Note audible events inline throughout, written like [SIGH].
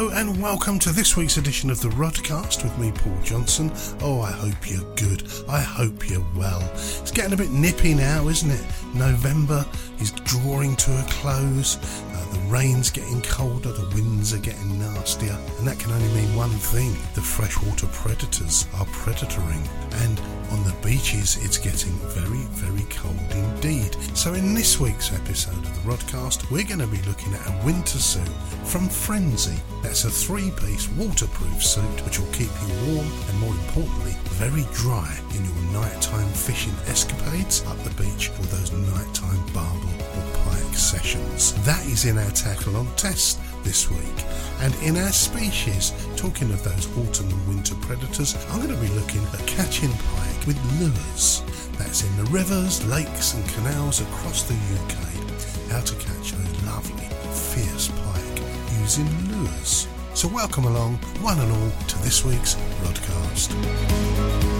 Hello and welcome to this week's edition of the Rodcast with me, Paul Johnson. Oh, I hope you're good. I hope you're well. It's getting a bit nippy now, isn't it? November is drawing to a close. Uh, the rain's getting colder, the winds are getting nastier, and that can only mean one thing the freshwater predators are predatoring. And on the beaches, it's getting very, very cold indeed. So, in this week's episode of the Rodcast, we're going to be looking at a winter suit from Frenzee. That's a three piece waterproof suit which will keep you warm and, more importantly, very dry in your nighttime fishing escapades up the beach or those nighttime barbel or pike sessions. That is in our tackle on test this week. And in our species, talking of those autumn and winter predators, I'm going to be looking at catching pike with lures. That's in the rivers, lakes, and canals across the UK. How to catch those lovely, fierce pike using lures. So, welcome along, one and all, to this week's Rodcast.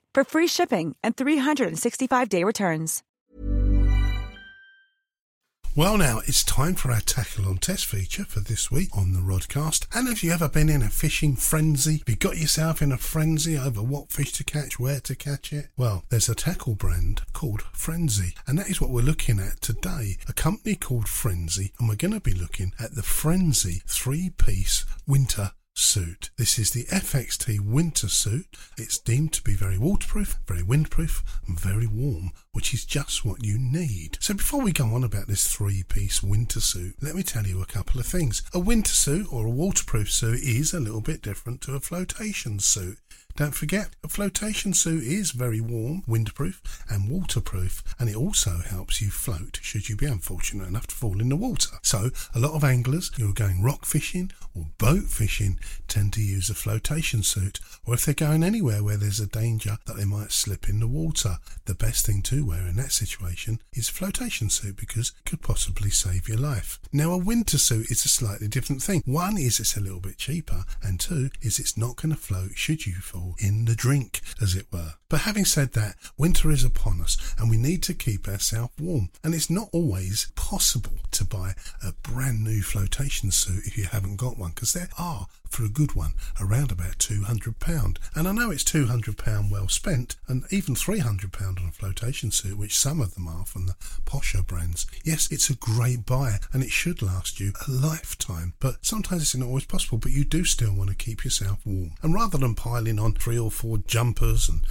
for free shipping and 365-day returns. Well, now it's time for our tackle on test feature for this week on the Rodcast. And have you ever been in a fishing frenzy? Have you got yourself in a frenzy over what fish to catch, where to catch it? Well, there's a tackle brand called Frenzee, and that is what we're looking at today. A company called Frenzee, and we're going to be looking at the Frenzee three piece winter suit. This is the FXT winter suit. It's deemed to be very waterproof, very windproof, and very warm, which is just what you need. So before we go on about this three piece winter suit, let me tell you a couple of things. A winter suit or a waterproof suit is a little bit different to a flotation suit. Don't forget, a flotation suit is very warm, windproof, and waterproof, and it also helps you float should you be unfortunate enough to fall in the water. So, a lot of anglers who are going rock fishing or boat fishing tend to use a flotation suit, or if they're going anywhere where there's a danger that they might slip in the water, the best thing to wear in that situation is a flotation suit because it could possibly save your life. Now, a winter suit is a slightly different thing. One is it's a little bit cheaper, and two is it's not going to float should you fall in the drink, as it were. But having said that, winter is upon us and we need to keep ourselves warm. And it's not always possible to buy a brand new flotation suit if you haven't got one, because there are, for a good one, around about £200. And I know it's £200 well spent, and even £300 on a flotation suit, which some of them are from the posher brands. Yes, it's a great buy and it should last you a lifetime, but sometimes it's not always possible, but you do still want to keep yourself warm. And rather than piling on three or four jumpers and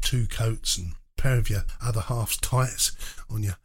two coats and pair of your other half's tights on your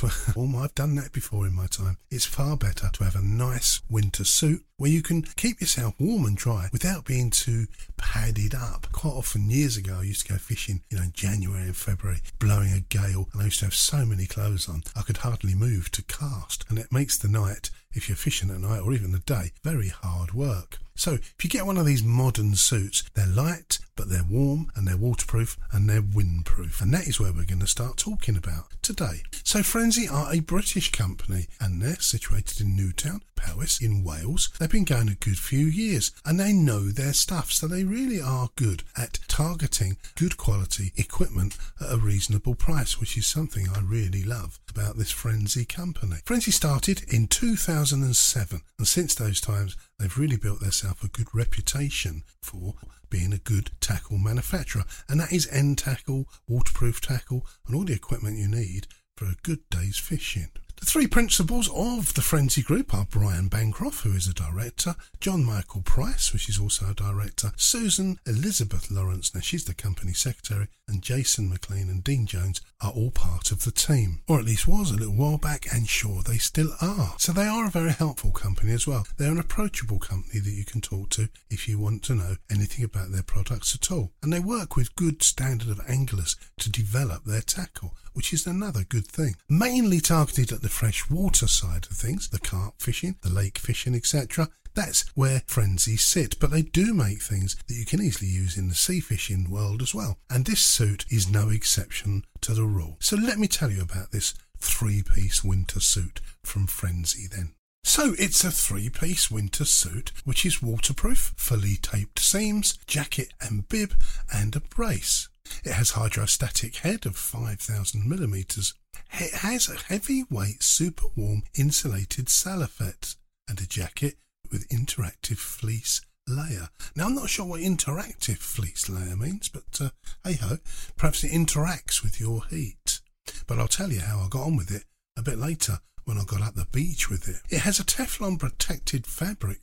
between. [LAUGHS] Oh, I've done that before in my time. It's far better to have a nice winter suit where you can keep yourself warm and dry without being too padded up. Quite often, years ago, I used to go fishing, you know, in January and February, blowing a gale, and I used to have so many clothes on, I could hardly move to cast. And it makes the night, if you're fishing at night or even the day, very hard work. So if you get one of these modern suits, they're light, but they're warm and they're waterproof and they're windproof. And that is where we're going to start talking about today. So Frenzee are a British company and they're situated in Newtown, Powys in Wales. They've They've been going a good few years and they know their stuff, so they really are good at targeting good quality equipment at a reasonable price, which is something I really love about this Frenzee company. Frenzee started in 2007, and since those times, they've really built themselves a good reputation for being a good tackle manufacturer, and that is end tackle, waterproof tackle, and all the equipment you need for a good day's fishing. The three principals of the Frenzee Group are Brian Bancroft, who is a director, John Michael Price, which is also a director, Susan Elizabeth Lawrence, now she's the company secretary, and Jason McLean and Dean Jones are all part of the team, or at least was a little while back, and sure they still are. So they are a very helpful company as well. They're an approachable company that you can talk to if you want to know anything about their products at all. And they work with good standard of anglers to develop their tackle, which is another good thing. Mainly targeted at the freshwater side of things, the carp fishing, the lake fishing, etc. That's where Frenzee sit, but they do make things that you can easily use in the sea fishing world as well. And this suit is no exception to the rule. So let me tell you about this three piece winter suit from Frenzee then. So it's a three piece winter suit which is waterproof, fully taped seams, jacket and bib, and a brace. It has hydrostatic head of 5000 millimeters. It has a heavyweight super warm insulated salopette and a jacket with interactive fleece layer. Now I'm not sure what interactive fleece layer means, but uh, hey ho, perhaps it interacts with your heat. But I'll tell you how I got on with it a bit later when I got up the beach with it. It has a Teflon protected fabric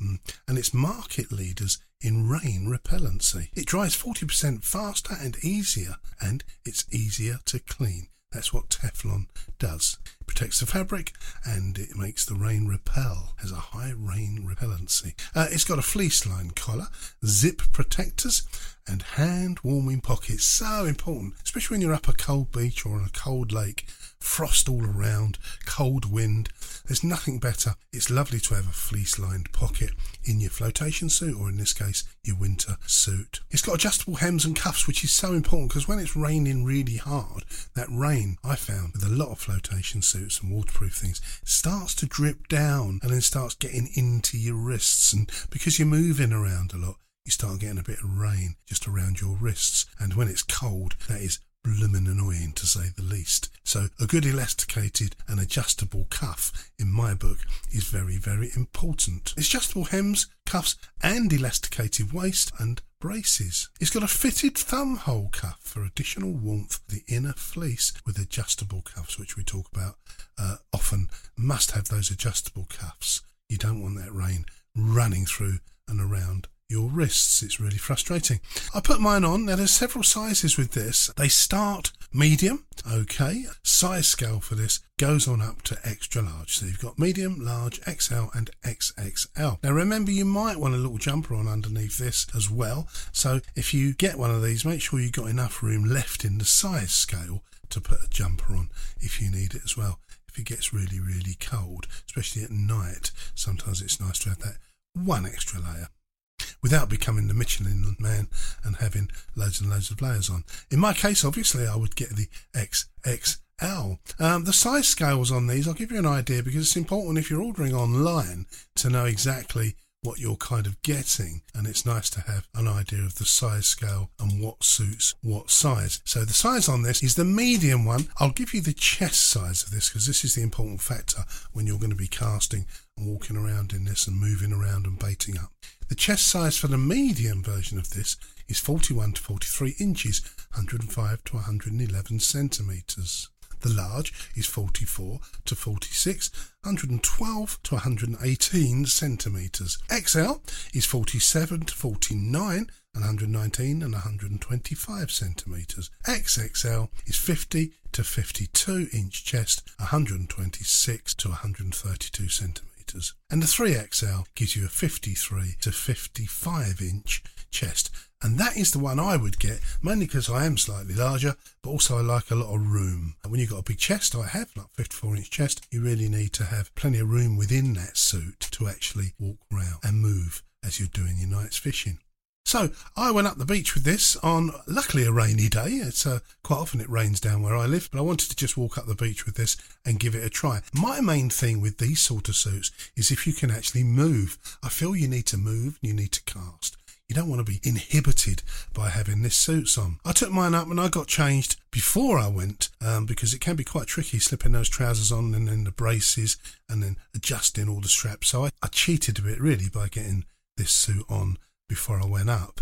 Mm. and it's market leaders in rain repellency. It dries 40% faster and easier, and it's easier to clean. That's what Teflon does. Protects the fabric and it makes the rain repel, has a high rain repellency. Uh, it's got a fleece line collar, zip protectors, and hand warming pockets. So important, especially when you're up a cold beach or on a cold lake frost all around, cold wind. There's nothing better. It's lovely to have a fleece lined pocket in your flotation suit, or in this case, your winter suit. It's got adjustable hems and cuffs, which is so important because when it's raining really hard, that rain, I found with a lot of flotation suits and waterproof things, starts to drip down and then starts getting into your wrists. And because you're moving around a lot, you start getting a bit of rain just around your wrists. And when it's cold, that is bloomin' annoying to say the least. So a good elasticated and adjustable cuff in my book is very, very important. It's adjustable hems, cuffs and elasticated waist and braces. It's got a fitted thumb hole cuff for additional warmth. The inner fleece with adjustable cuffs, which we talk about uh, often, must have those adjustable cuffs. You don't want that rain running through and around your wrists. It's really frustrating. I put mine on. Now, there's several sizes with this. They start medium, okay. Size scale for this goes on up to extra large. So you've got medium, large, XL, and XXL. Now, remember, you might want a little jumper on underneath this as well. So if you get one of these, make sure you've got enough room left in the size scale to put a jumper on if you need it as well. If it gets really, really cold, especially at night, sometimes it's nice to have that one extra layer without becoming the Michelin man and having loads and loads of layers on. In my case, obviously, I would get the XXL. Um, the size scales on these, I'll give you an idea because it's important if you're ordering online to know exactly what you're kind of getting and it's nice to have an idea of the size scale and what suits what size. So the size on this is the medium one. I'll give you the chest size of this because this is the important factor when you're going to be casting and walking around in this and moving around and baiting up. The chest size for the medium version of this is 41 to 43 inches, 105 to 111 centimetres. The large is 44 to 46, 112 to 118 centimetres. XL is 47 to 49, 119 and 125 centimetres. XXL is 50 to 52 inch chest, 126 to 132 centimetres and the 3XL gives you a 53 to 55 inch chest. And that is the one I would get, mainly because I am slightly larger, but also I like a lot of room. And when you've got a big chest, I have, like 54 inch chest, you really need to have plenty of room within that suit to actually walk around and move as you're doing your night's fishing. So I went up the beach with this on luckily a rainy day. It's uh, quite often it rains down where I live, but I wanted to just walk up the beach with this and give it a try. My main thing with these sort of suits is if you can actually move. I feel you need to move, you need to cast. You don't want to be inhibited by having this suits on. I took mine up and I got changed before I went um, because it can be quite tricky slipping those trousers on and then the braces and then adjusting all the straps. So I, I cheated a bit really by getting this suit on before I went up.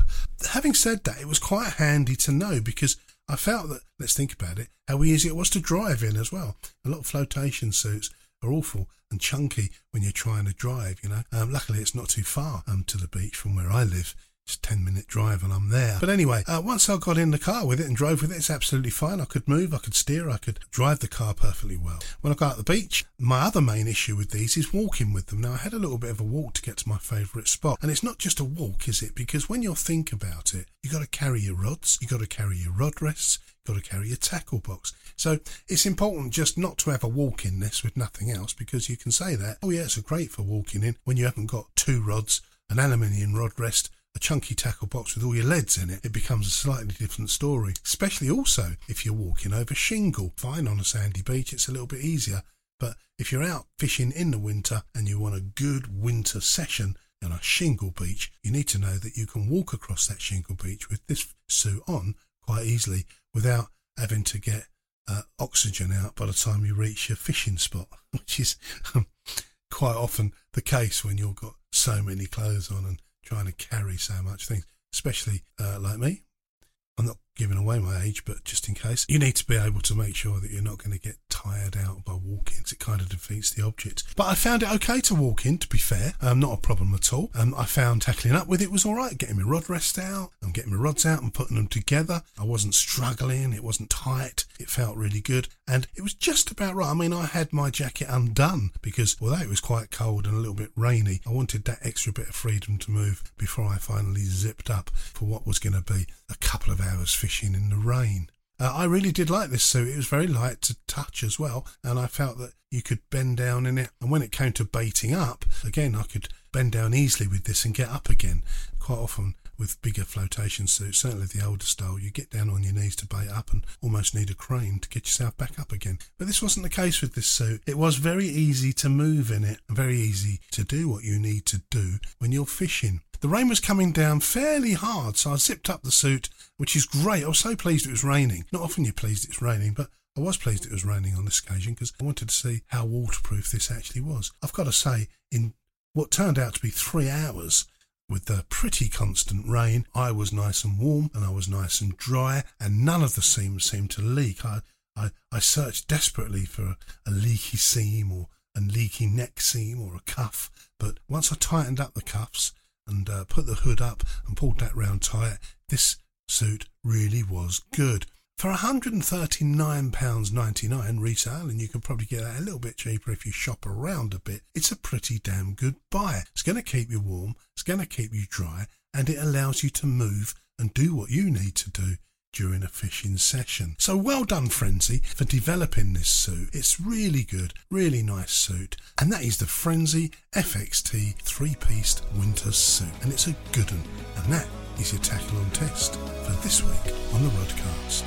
Having said that, it was quite handy to know because I felt that, let's think about it, how easy it was to drive in as well. A lot of flotation suits are awful and chunky when you're trying to drive, you know. Um, luckily, it's not too far um, to the beach from where I live. It's a 10 minute drive and I'm there. But anyway, uh, once I got in the car with it and drove with it, it's absolutely fine. I could move, I could steer, I could drive the car perfectly well. When I got out the beach, my other main issue with these is walking with them. Now, I had a little bit of a walk to get to my favourite spot. And it's not just a walk, is it? Because when you think about it, you've got to carry your rods, you've got to carry your rod rests, got to carry your tackle box. So it's important just not to have a walk in this with nothing else because you can say that, oh yeah, it's great for walking in when you haven't got two rods, an aluminium rod rest, a chunky tackle box with all your leads in it, it becomes a slightly different story. Especially also if you're walking over shingle. Fine on a sandy beach, it's a little bit easier. But if you're out fishing in the winter and you want a good winter session on a shingle beach, you need to know that you can walk across that shingle beach with this suit on quite easily without having to get uh, oxygen out by the time you reach your fishing spot, [LAUGHS] which is quite often the case when you've got so many clothes on and trying to carry so much things, especially uh, like me. I'm giving away my age, but just in case, you need to be able to make sure that you're not going to get tired out by walking. It kind of defeats the object. But I found it okay to walk in, to be fair. Um, not a problem at all. Um, I found tackling up with it was all right, getting my rod rest out and getting my rods out and putting them together. I wasn't struggling. It wasn't tight. It felt really good. And it was just about right. I mean, I had my jacket undone because although it was quite cold and a little bit rainy, I wanted that extra bit of freedom to move before I finally zipped up for what was going to be a couple of hours fishing in the rain. Uh, I really did like this suit. It was very light to touch as well, and I felt that you could bend down in it. And when it came to baiting up, again, I could bend down easily with this and get up again. Quite often with bigger flotation suits, certainly the older style, you get down on your knees to bait up and almost need a crane to get yourself back up again. But this wasn't the case with this suit. It was very easy to move in it, very easy to do what you need to do when you're fishing. The rain was coming down fairly hard, so I zipped up the suit, which is great. I was so pleased it was raining. Not often you're pleased it's raining, but I was pleased it was raining on this occasion because I wanted to see how waterproof this actually was. I've got to say, in what turned out to be three hours, with the pretty constant rain, I was nice and warm and I was nice and dry, and none of the seams seemed to leak. I, I, I searched desperately for a, a leaky seam or a leaky neck seam or a cuff, but once I tightened up the cuffs and uh, put the hood up and pulled that round tight, this suit really was good. For £139.99 retail, and you can probably get that a little bit cheaper if you shop around a bit, it's a pretty damn good buy. It's going to keep you warm, it's going to keep you dry, and it allows you to move and do what you need to do during a fishing session. So well done, Frenzee, for developing this suit. It's really good, really nice suit. And that is the Frenzee FXT three-pieced winter suit. And it's a good one. And that is your tackle on test for this week on the Rodcast.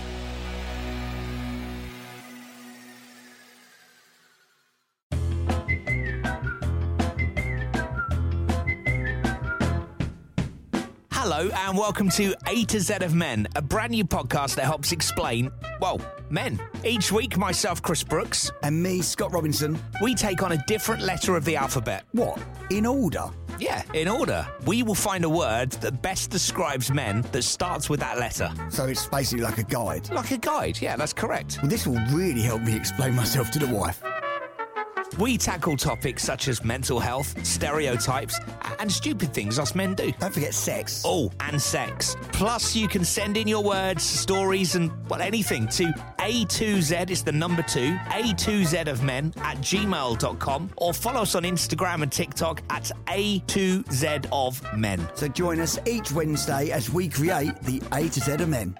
Hello, and welcome to A to Z of Men, a brand new podcast that helps explain, well, men. Each week, myself, Chris Brooks, And me, Scott Robinson. we take on a different letter of the alphabet. What? In order? Yeah, in order. We will find a word that best describes men that starts with that letter. So it's basically like a guide. Like a guide, yeah, that's correct. Well, this will really help me explain myself to the wife. We tackle topics such as mental health, stereotypes, and stupid things us men do. Don't forget sex. Oh, and sex. Plus, you can send in your words, stories, and well, anything to A2Z is the number two, A2Z of men at gmail.com, or follow us on Instagram and TikTok at A2Z of men. So join us each Wednesday as we create the A to Z of Men.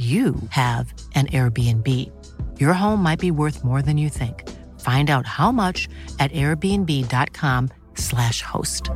you have an Airbnb. Your home might be worth more than you think. Find out how much at airbnb.com/slash host.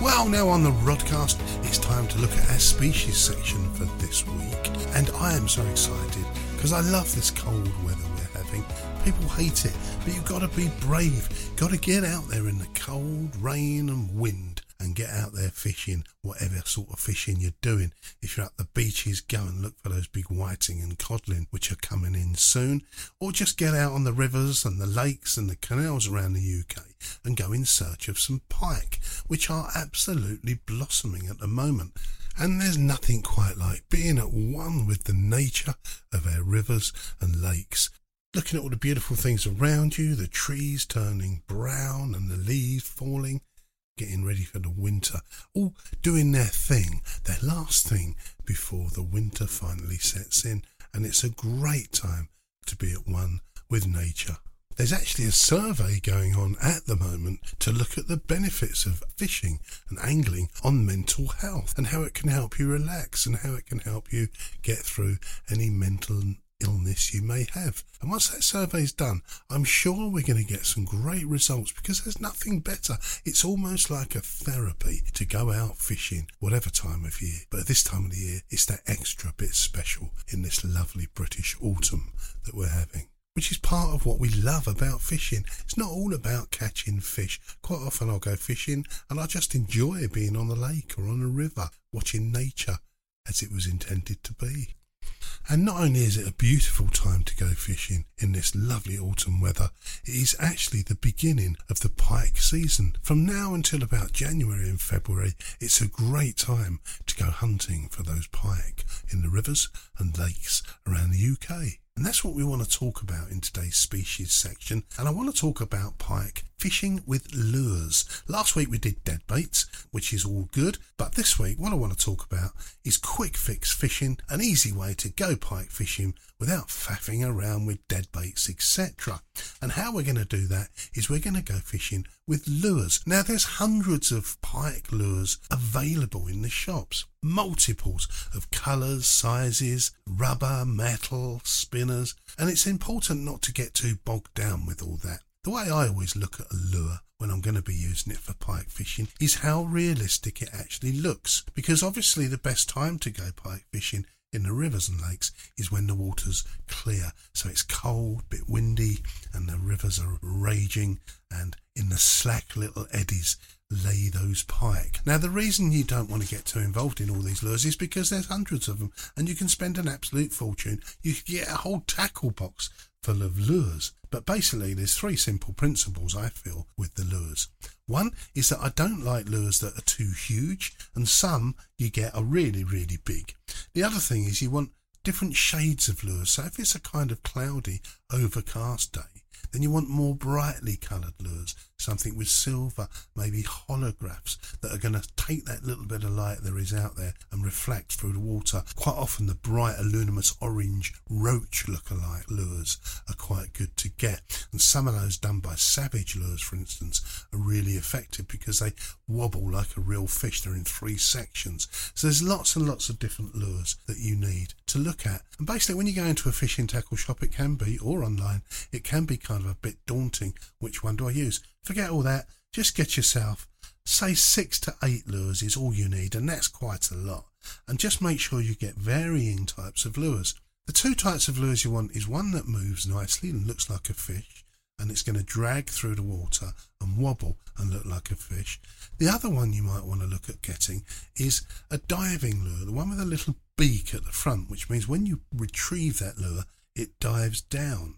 Well, now on the Rodcast, it's time to look at our species section for this week. And I am so excited because I love this cold weather we're having. People hate it, but you've got to be brave. Got to get out there in the cold, rain, and wind and get out there fishing, whatever sort of fishing you're doing. If you're at the beaches, go and look for those big whiting and codling, which are coming in soon. Or just get out on the rivers and the lakes and the canals around the UK and go in search of some pike, which are absolutely blossoming at the moment. And there's nothing quite like being at one with the nature of our rivers and lakes looking at all the beautiful things around you, the trees turning brown and the leaves falling, getting ready for the winter, all doing their thing, their last thing before the winter finally sets in. And it's a great time to be at one with nature. There's actually a survey going on at the moment to look at the benefits of fishing and angling on mental health and how it can help you relax and how it can help you get through any mental illness you may have. And once that survey's done, I'm sure we're going to get some great results because there's nothing better. It's almost like a therapy to go out fishing, whatever time of year. But at this time of the year, it's that extra bit special in this lovely British autumn that we're having. Which is part of what we love about fishing. It's not all about catching fish. Quite often I'll go fishing and I just enjoy being on the lake or on a river, watching nature as it was intended to be. And not only is it a beautiful time to go fishing in this lovely autumn weather, it is actually the beginning of the pike season. From now until about January and February, it's a great time to go hunting for those pike in the rivers and lakes around the UK. And that's what we want to talk about in today's species section. And I want to talk about pike fishing with lures. Last week we did dead baits, which is all good. But this week, what I want to talk about is quick fix fishing, an easy way to go pike fishing without faffing around with dead baits, etc. And how we're going to do that is we're going to go fishing with lures. Now, there's hundreds of pike lures available in the shops, multiples of colours, sizes, rubber, metal, spinners, and it's important not to get too bogged down with all that. The way I always look at a lure when I'm going to be using it for pike fishing is how realistic it actually looks. Because obviously, the best time to go pike fishing in the rivers and lakes is when the water's clear. So it's cold, bit windy, and the rivers are raging, and in the slack little eddies lay those pike. Now, the reason you don't want to get too involved in all these lures is because there's hundreds of them, and you can spend an absolute fortune. You can get a whole tackle box full of lures. But basically, there's three simple principles I feel with the lures. One is that I don't like lures that are too huge, and some you get are really, really big. The other thing is you want different shades of lures. So if it's a kind of cloudy, overcast day, Then you want more brightly coloured lures, something with silver, maybe holographs that are going to take that little bit of light there is out there and reflect through the water. Quite often, the bright, luminous orange roach look-alike lures are quite good to get. And some of those done by Savage Lures, for instance, are really effective because they wobble like a real fish. They're in three sections. So there's lots and lots of different lures that you need to look at. And basically, when you go into a fishing tackle shop, it can be, or online, it can be kind of a bit daunting. Which one do I use? Forget all that. Just get yourself, say, six to eight lures is all you need, and that's quite a lot. And just make sure you get varying types of lures. The two types of lures you want is one that moves nicely and looks like a fish, and it's going to drag through the water and wobble and look like a fish. The other one you might want to look at getting is a diving lure, the one with a little beak at the front, which means when you retrieve that lure, it dives down.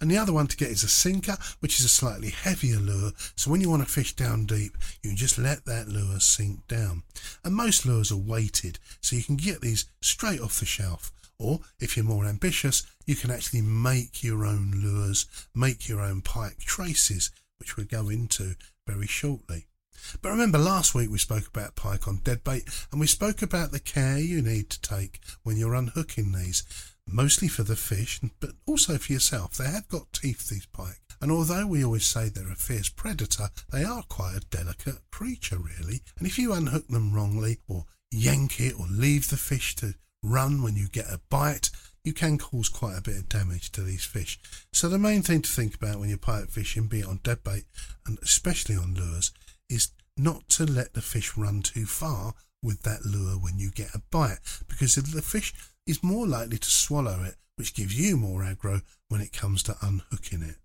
And the other one to get is a sinker, which is a slightly heavier lure. So when you want to fish down deep, you can just let that lure sink down. And most lures are weighted, so you can get these straight off the shelf. Or if you're more ambitious, you can actually make your own lures, make your own pike traces, which we'll go into very shortly. But remember, last week we spoke about pike on deadbait, and we spoke about the care you need to take when you're unhooking these mostly for the fish, but also for yourself. They have got teeth, these pike. And although we always say they're a fierce predator, they are quite a delicate creature, really. And if you unhook them wrongly, or yank it, or leave the fish to run when you get a bite, you can cause quite a bit of damage to these fish. So the main thing to think about when you're pike fishing, be it on dead bait and especially on lures, is not to let the fish run too far with that lure when you get a bite, because if the fish is more likely to swallow it, which gives you more aggro when it comes to unhooking it.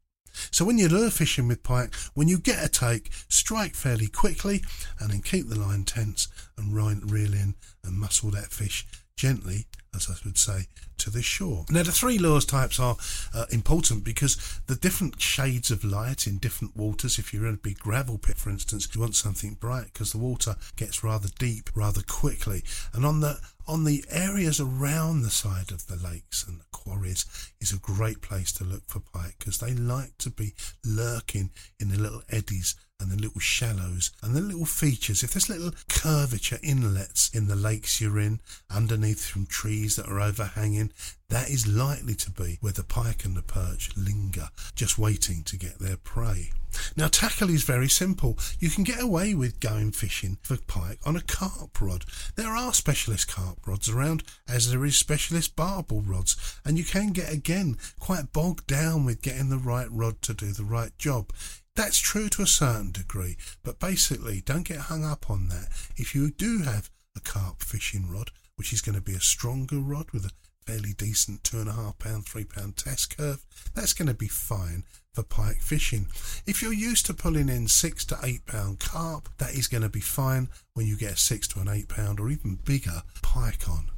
So when you're lure fishing with pike, when you get a take, strike fairly quickly and then keep the line tense and reel in and muscle that fish gently, as I would say, to the shore. Now, the three lures types are uh, important because the different shades of light in different waters, if you're in a big gravel pit, for instance, you want something bright because the water gets rather deep rather quickly. And on the on the areas around the side of the lakes and the quarries is a great place to look for pike because they like to be lurking in the little eddies and the little shallows and the little features. If there's little curvature inlets in the lakes you're in, underneath some trees that are overhanging, that is likely to be where the pike and the perch linger, just waiting to get their prey. Now, tackle is very simple. You can get away with going fishing for pike on a carp rod. There are specialist carp rods around, as there is specialist barbel rods, and you can get again quite bogged down with getting the right rod to do the right job. That's true to a certain degree, but basically, don't get hung up on that. If you do have a carp fishing rod, which is going to be a stronger rod with a fairly decent two and a half pound, three pound test curve, that's going to be fine for pike fishing. If you're used to pulling in six to eight pound carp, that is going to be fine when you get a six to an eight pound or even bigger pike on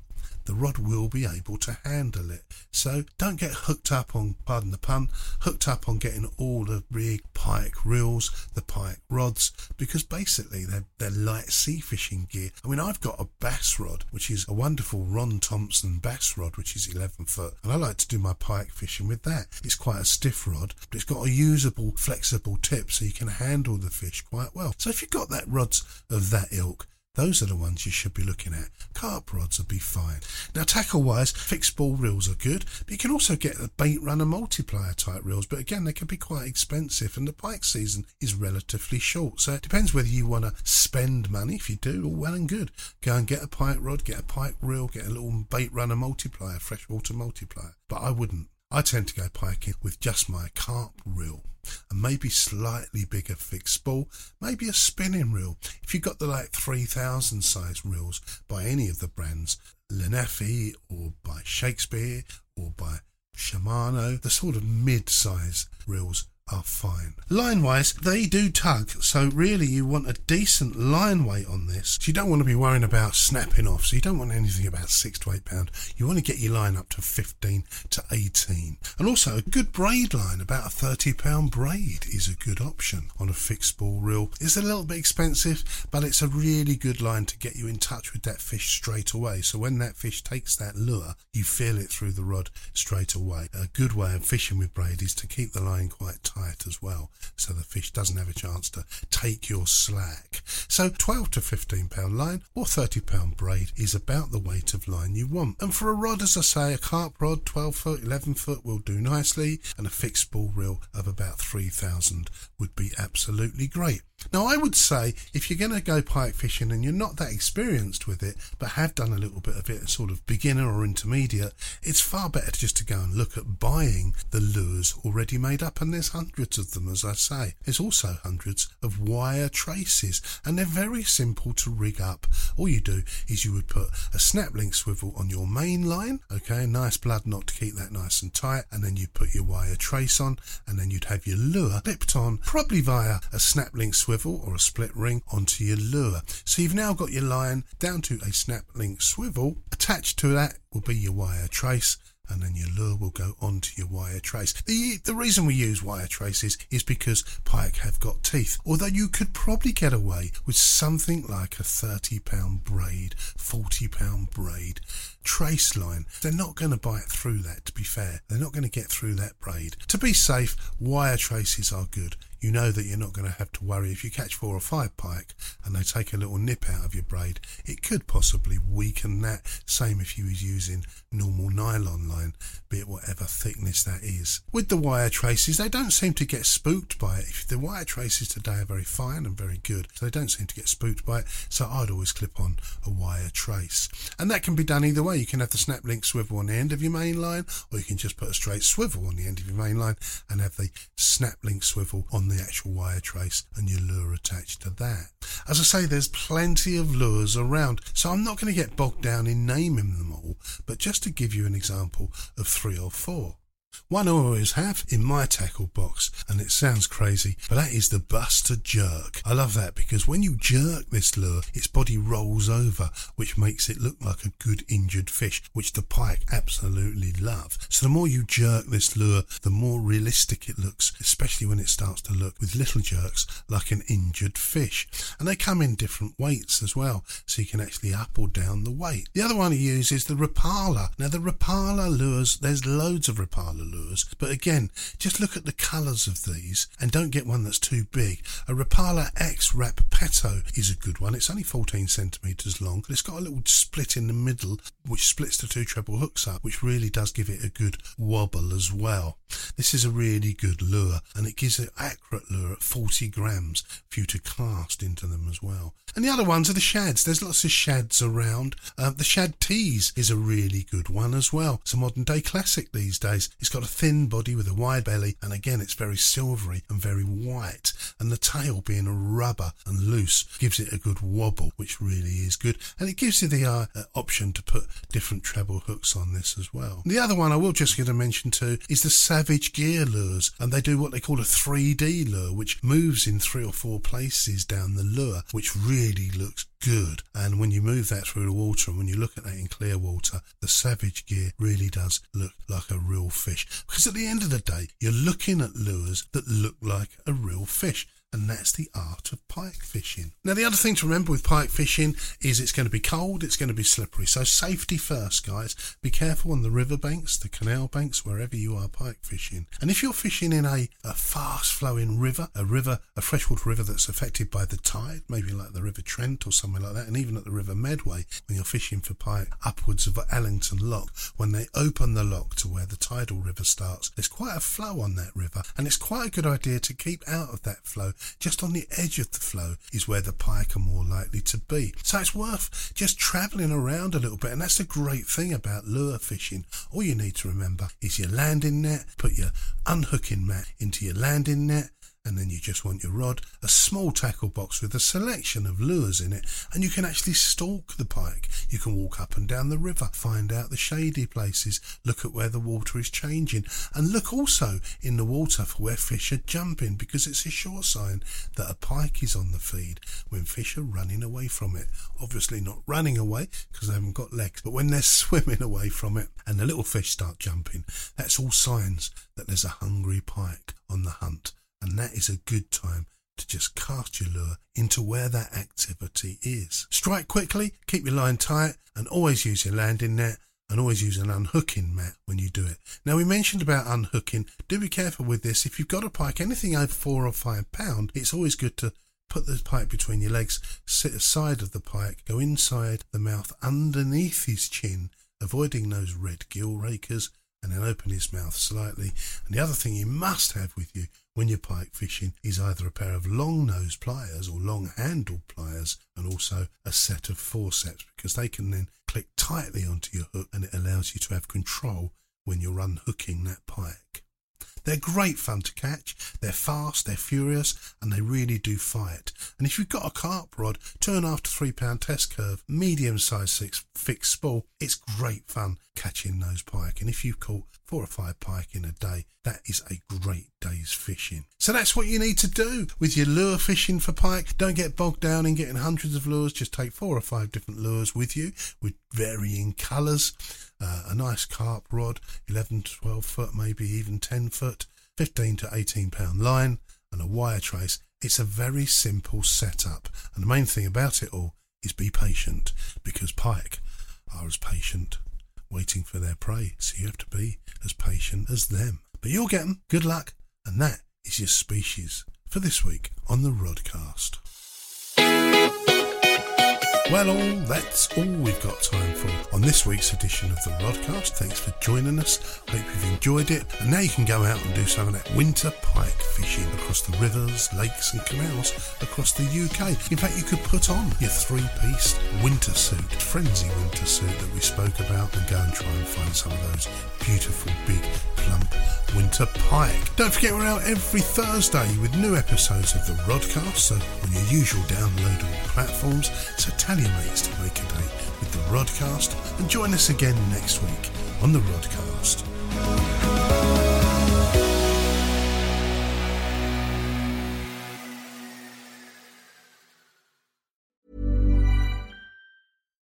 the rod will be able to handle it. So don't get hooked up on, pardon the pun, hooked up on getting all the rig, pike reels, the pike rods, because basically they're, they're light sea fishing gear. I mean, I've got a bass rod, which is a wonderful Ron Thompson bass rod, which is 11 foot, and I like to do my pike fishing with that. It's quite a stiff rod, but it's got a usable, flexible tip so you can handle the fish quite well. So if you've got that rods of that ilk, those are the ones you should be looking at. Carp rods would be fine. Now, tackle wise, fixed spool reels are good, but you can also get the bait runner multiplier type reels, but again, they can be quite expensive, and the pike season is relatively short. So it depends whether you want to spend money. If you do, well and good. Go and get a pike rod, get a pike reel, get a little bait runner multiplier, freshwater multiplier. But I wouldn't. I tend to go piking with just my carp reel and maybe slightly bigger fixed spool, maybe a spinning reel. If you've got the like 3000 size reels by any of the brands, Lenafi or by Shakespeare or by Shimano, the sort of mid size reels are fine. Line wise, they do tug, so really you want a decent line weight on this. So you don't want to be worrying about snapping off, so you don't want anything about six to eight pound. You want to get your line up to 15 to 18. And also a good braid line, about a 30 pound braid is a good option on a fixed spool reel. It's a little bit expensive, but it's a really good line to get you in touch with that fish straight away. So when that fish takes that lure, you feel it through the rod straight away. A good way of fishing with braid is to keep the line quite tight as well, so the fish doesn't have a chance to take your slack. So 12 to 15 pound line or 30 pound braid is about the weight of line you want. And for a rod, as I say, a carp rod, 12 foot, 11 foot will do nicely, and a fixed spool reel of about 3000 would be absolutely great. Now, I would say if you're going to go pike fishing and you're not that experienced with it, but have done a little bit of it, sort of beginner or intermediate, it's far better just to go and look at buying the lures already made up. And there's hundreds of them, as I say. There's also hundreds of wire traces, and they're very simple to rig up. All you do is you would put a snap link swivel on your main line, okay, nice blood knot to keep that nice and tight, and then you'd put your wire trace on, and then you'd have your lure clipped on, probably via a snap link swivel or a split ring onto your lure. So you've now got your line down to a snap link swivel. Attached to that will be your wire trace and then your lure will go onto your wire trace. The the reason we use wire traces is because pike have got teeth. Although you could probably get away with something like a 30 pound braid, 40 pound braid trace line. They're not going to bite through that, to be fair. They're not going to get through that braid. To be safe, wire traces are good. You know that you're not going to have to worry if you catch four or five pike and they take a little nip out of your braid. It could possibly weaken that. Same if you was using normal nylon line, be it whatever thickness that is. With the wire traces, they don't seem to get spooked by it. If the wire traces today are very fine and very good, so they don't seem to get spooked by it. So I'd always clip on a wire trace, and that can be done either way. You can have the snap link swivel on the end of your main line, or you can just put a straight swivel on the end of your main line and have the snap link swivel on the actual wire trace and your lure attached to that. As I say, there's plenty of lures around, so I'm not going to get bogged down in naming them all, but just to give you an example of three or four. One I always have in my tackle box, and it sounds crazy, but that is the Buster Jerk. I love that because when you jerk this lure, its body rolls over, which makes it look like a good injured fish, which the pike absolutely love. So the more you jerk this lure, the more realistic it looks, especially when it starts to look with little jerks like an injured fish. And they come in different weights as well, so you can actually up or down the weight. The other one I use is the Rapala. Now the Rapala lures, there's loads of Rapala lures. But again, just look at the colours of these and don't get one that's too big. A Rapala X-Rap Peto is a good one. It's only 14 centimetres long, but it's got a little split in the middle which splits the two treble hooks up, which really does give it a good wobble as well. This is a really good lure and it gives an accurate lure at 40 grams for you to cast into them as well. And the other ones are the shads. There's lots of shads around. Uh, the ShadTeez is a really good one as well. It's a modern day classic these days. It's got a thin body with a wide belly, and again, it's very silvery and very white. And the tail being rubber and loose gives it a good wobble, which really is good. And it gives you the uh, option to put different treble hooks on this as well. The other one I will just get a mention to is the Savage Gear lures, and they do what they call a 3D lure, which moves in three or four places down the lure, which really looks good. And when you move that through the water and when you look at that in clear water, the Savage Gear really does look like a real fish. Because at the end of the day, you're looking at lures that look like a real fish and that's the art of pike fishing. Now, the other thing to remember with pike fishing is it's going to be cold, it's going to be slippery. So, safety first, guys. Be careful on the riverbanks, the canal banks, wherever you are pike fishing. And if you're fishing in a, a fast flowing river, a river, a freshwater river that's affected by the tide, maybe like the River Trent or somewhere like that, and even at the River Medway, when you're fishing for pike upwards of Allington Lock, when they open the lock to where the tidal river starts, there's quite a flow on that river, and it's quite a good idea to keep out of that flow just on the edge of the flow is where the pike are more likely to be. So it's worth just travelling around a little bit, and that's the great thing about lure fishing. All you need to remember is your landing net, put your unhooking mat into your landing net, and then you just want your rod, a small tackle box with a selection of lures in it, and you can actually stalk the pike. You can walk up and down the river, find out the shady places, look at where the water is changing, and look also in the water for where fish are jumping because it's a sure sign that a pike is on the feed when fish are running away from it. Obviously, not running away because they haven't got legs, but when they're [LAUGHS] swimming away from it and the little fish start jumping, that's all signs that there's a hungry pike on the hunt and that is a good time to just cast your lure into where that activity is. Strike quickly, keep your line tight, and always use your landing net and always use an unhooking mat when you do it. Now we mentioned about unhooking. Do be careful with this. If you've got a pike anything over four or five pound, it's always good to put the pike between your legs, sit aside of the pike, go inside the mouth underneath his chin, avoiding those red gill rakers, and then open his mouth slightly. And the other thing you must have with you when you're pike fishing is either a pair of long nose pliers or long handled pliers and also a set of forceps because they can then click tightly onto your hook and it allows you to have control when you're unhooking that pike. They're great fun to catch. They're fast, they're furious, and they really do fight. And if you've got a carp rod, turn after three pound test curve, medium size six fixed spool, it's great fun catching those pike. And if you've caught four or five pike in a day, that is a great day's fishing. So that's what you need to do with your lure fishing for pike. Don't get bogged down in getting hundreds of lures. Just take four or five different lures with you with varying colours uh, a nice carp rod, 11 to 12 foot, maybe even 10 foot, 15 to 18 pound line, and a wire trace. It's a very simple setup. And the main thing about it all is be patient because pike are as patient waiting for their prey. So you have to be as patient as them. But you'll get them. Good luck. And that is your species for this week on the Rodcast. Well, all that's all we've got time for on this week's edition of the Rodcast. Thanks for joining us. Hope you've enjoyed it. And now you can go out and do some of that winter pike fishing across the rivers, lakes, and canals across the UK. In fact, you could put on your three-piece winter suit, Frenzee winter suit that we spoke about, and go and try and find some of those beautiful, big, plump winter pike. Don't forget we're out every Thursday with new episodes of the Rodcast, so on your usual downloadable platforms. So tell your mates to with the Rodcast and join us again next week on the Rodcast.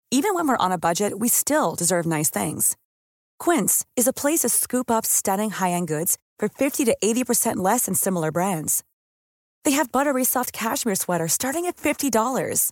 Even when we're on a budget, we still deserve nice things. Quince is a place to scoop up stunning high-end goods for 50 to 80% less than similar brands. They have buttery soft cashmere sweaters starting at $50,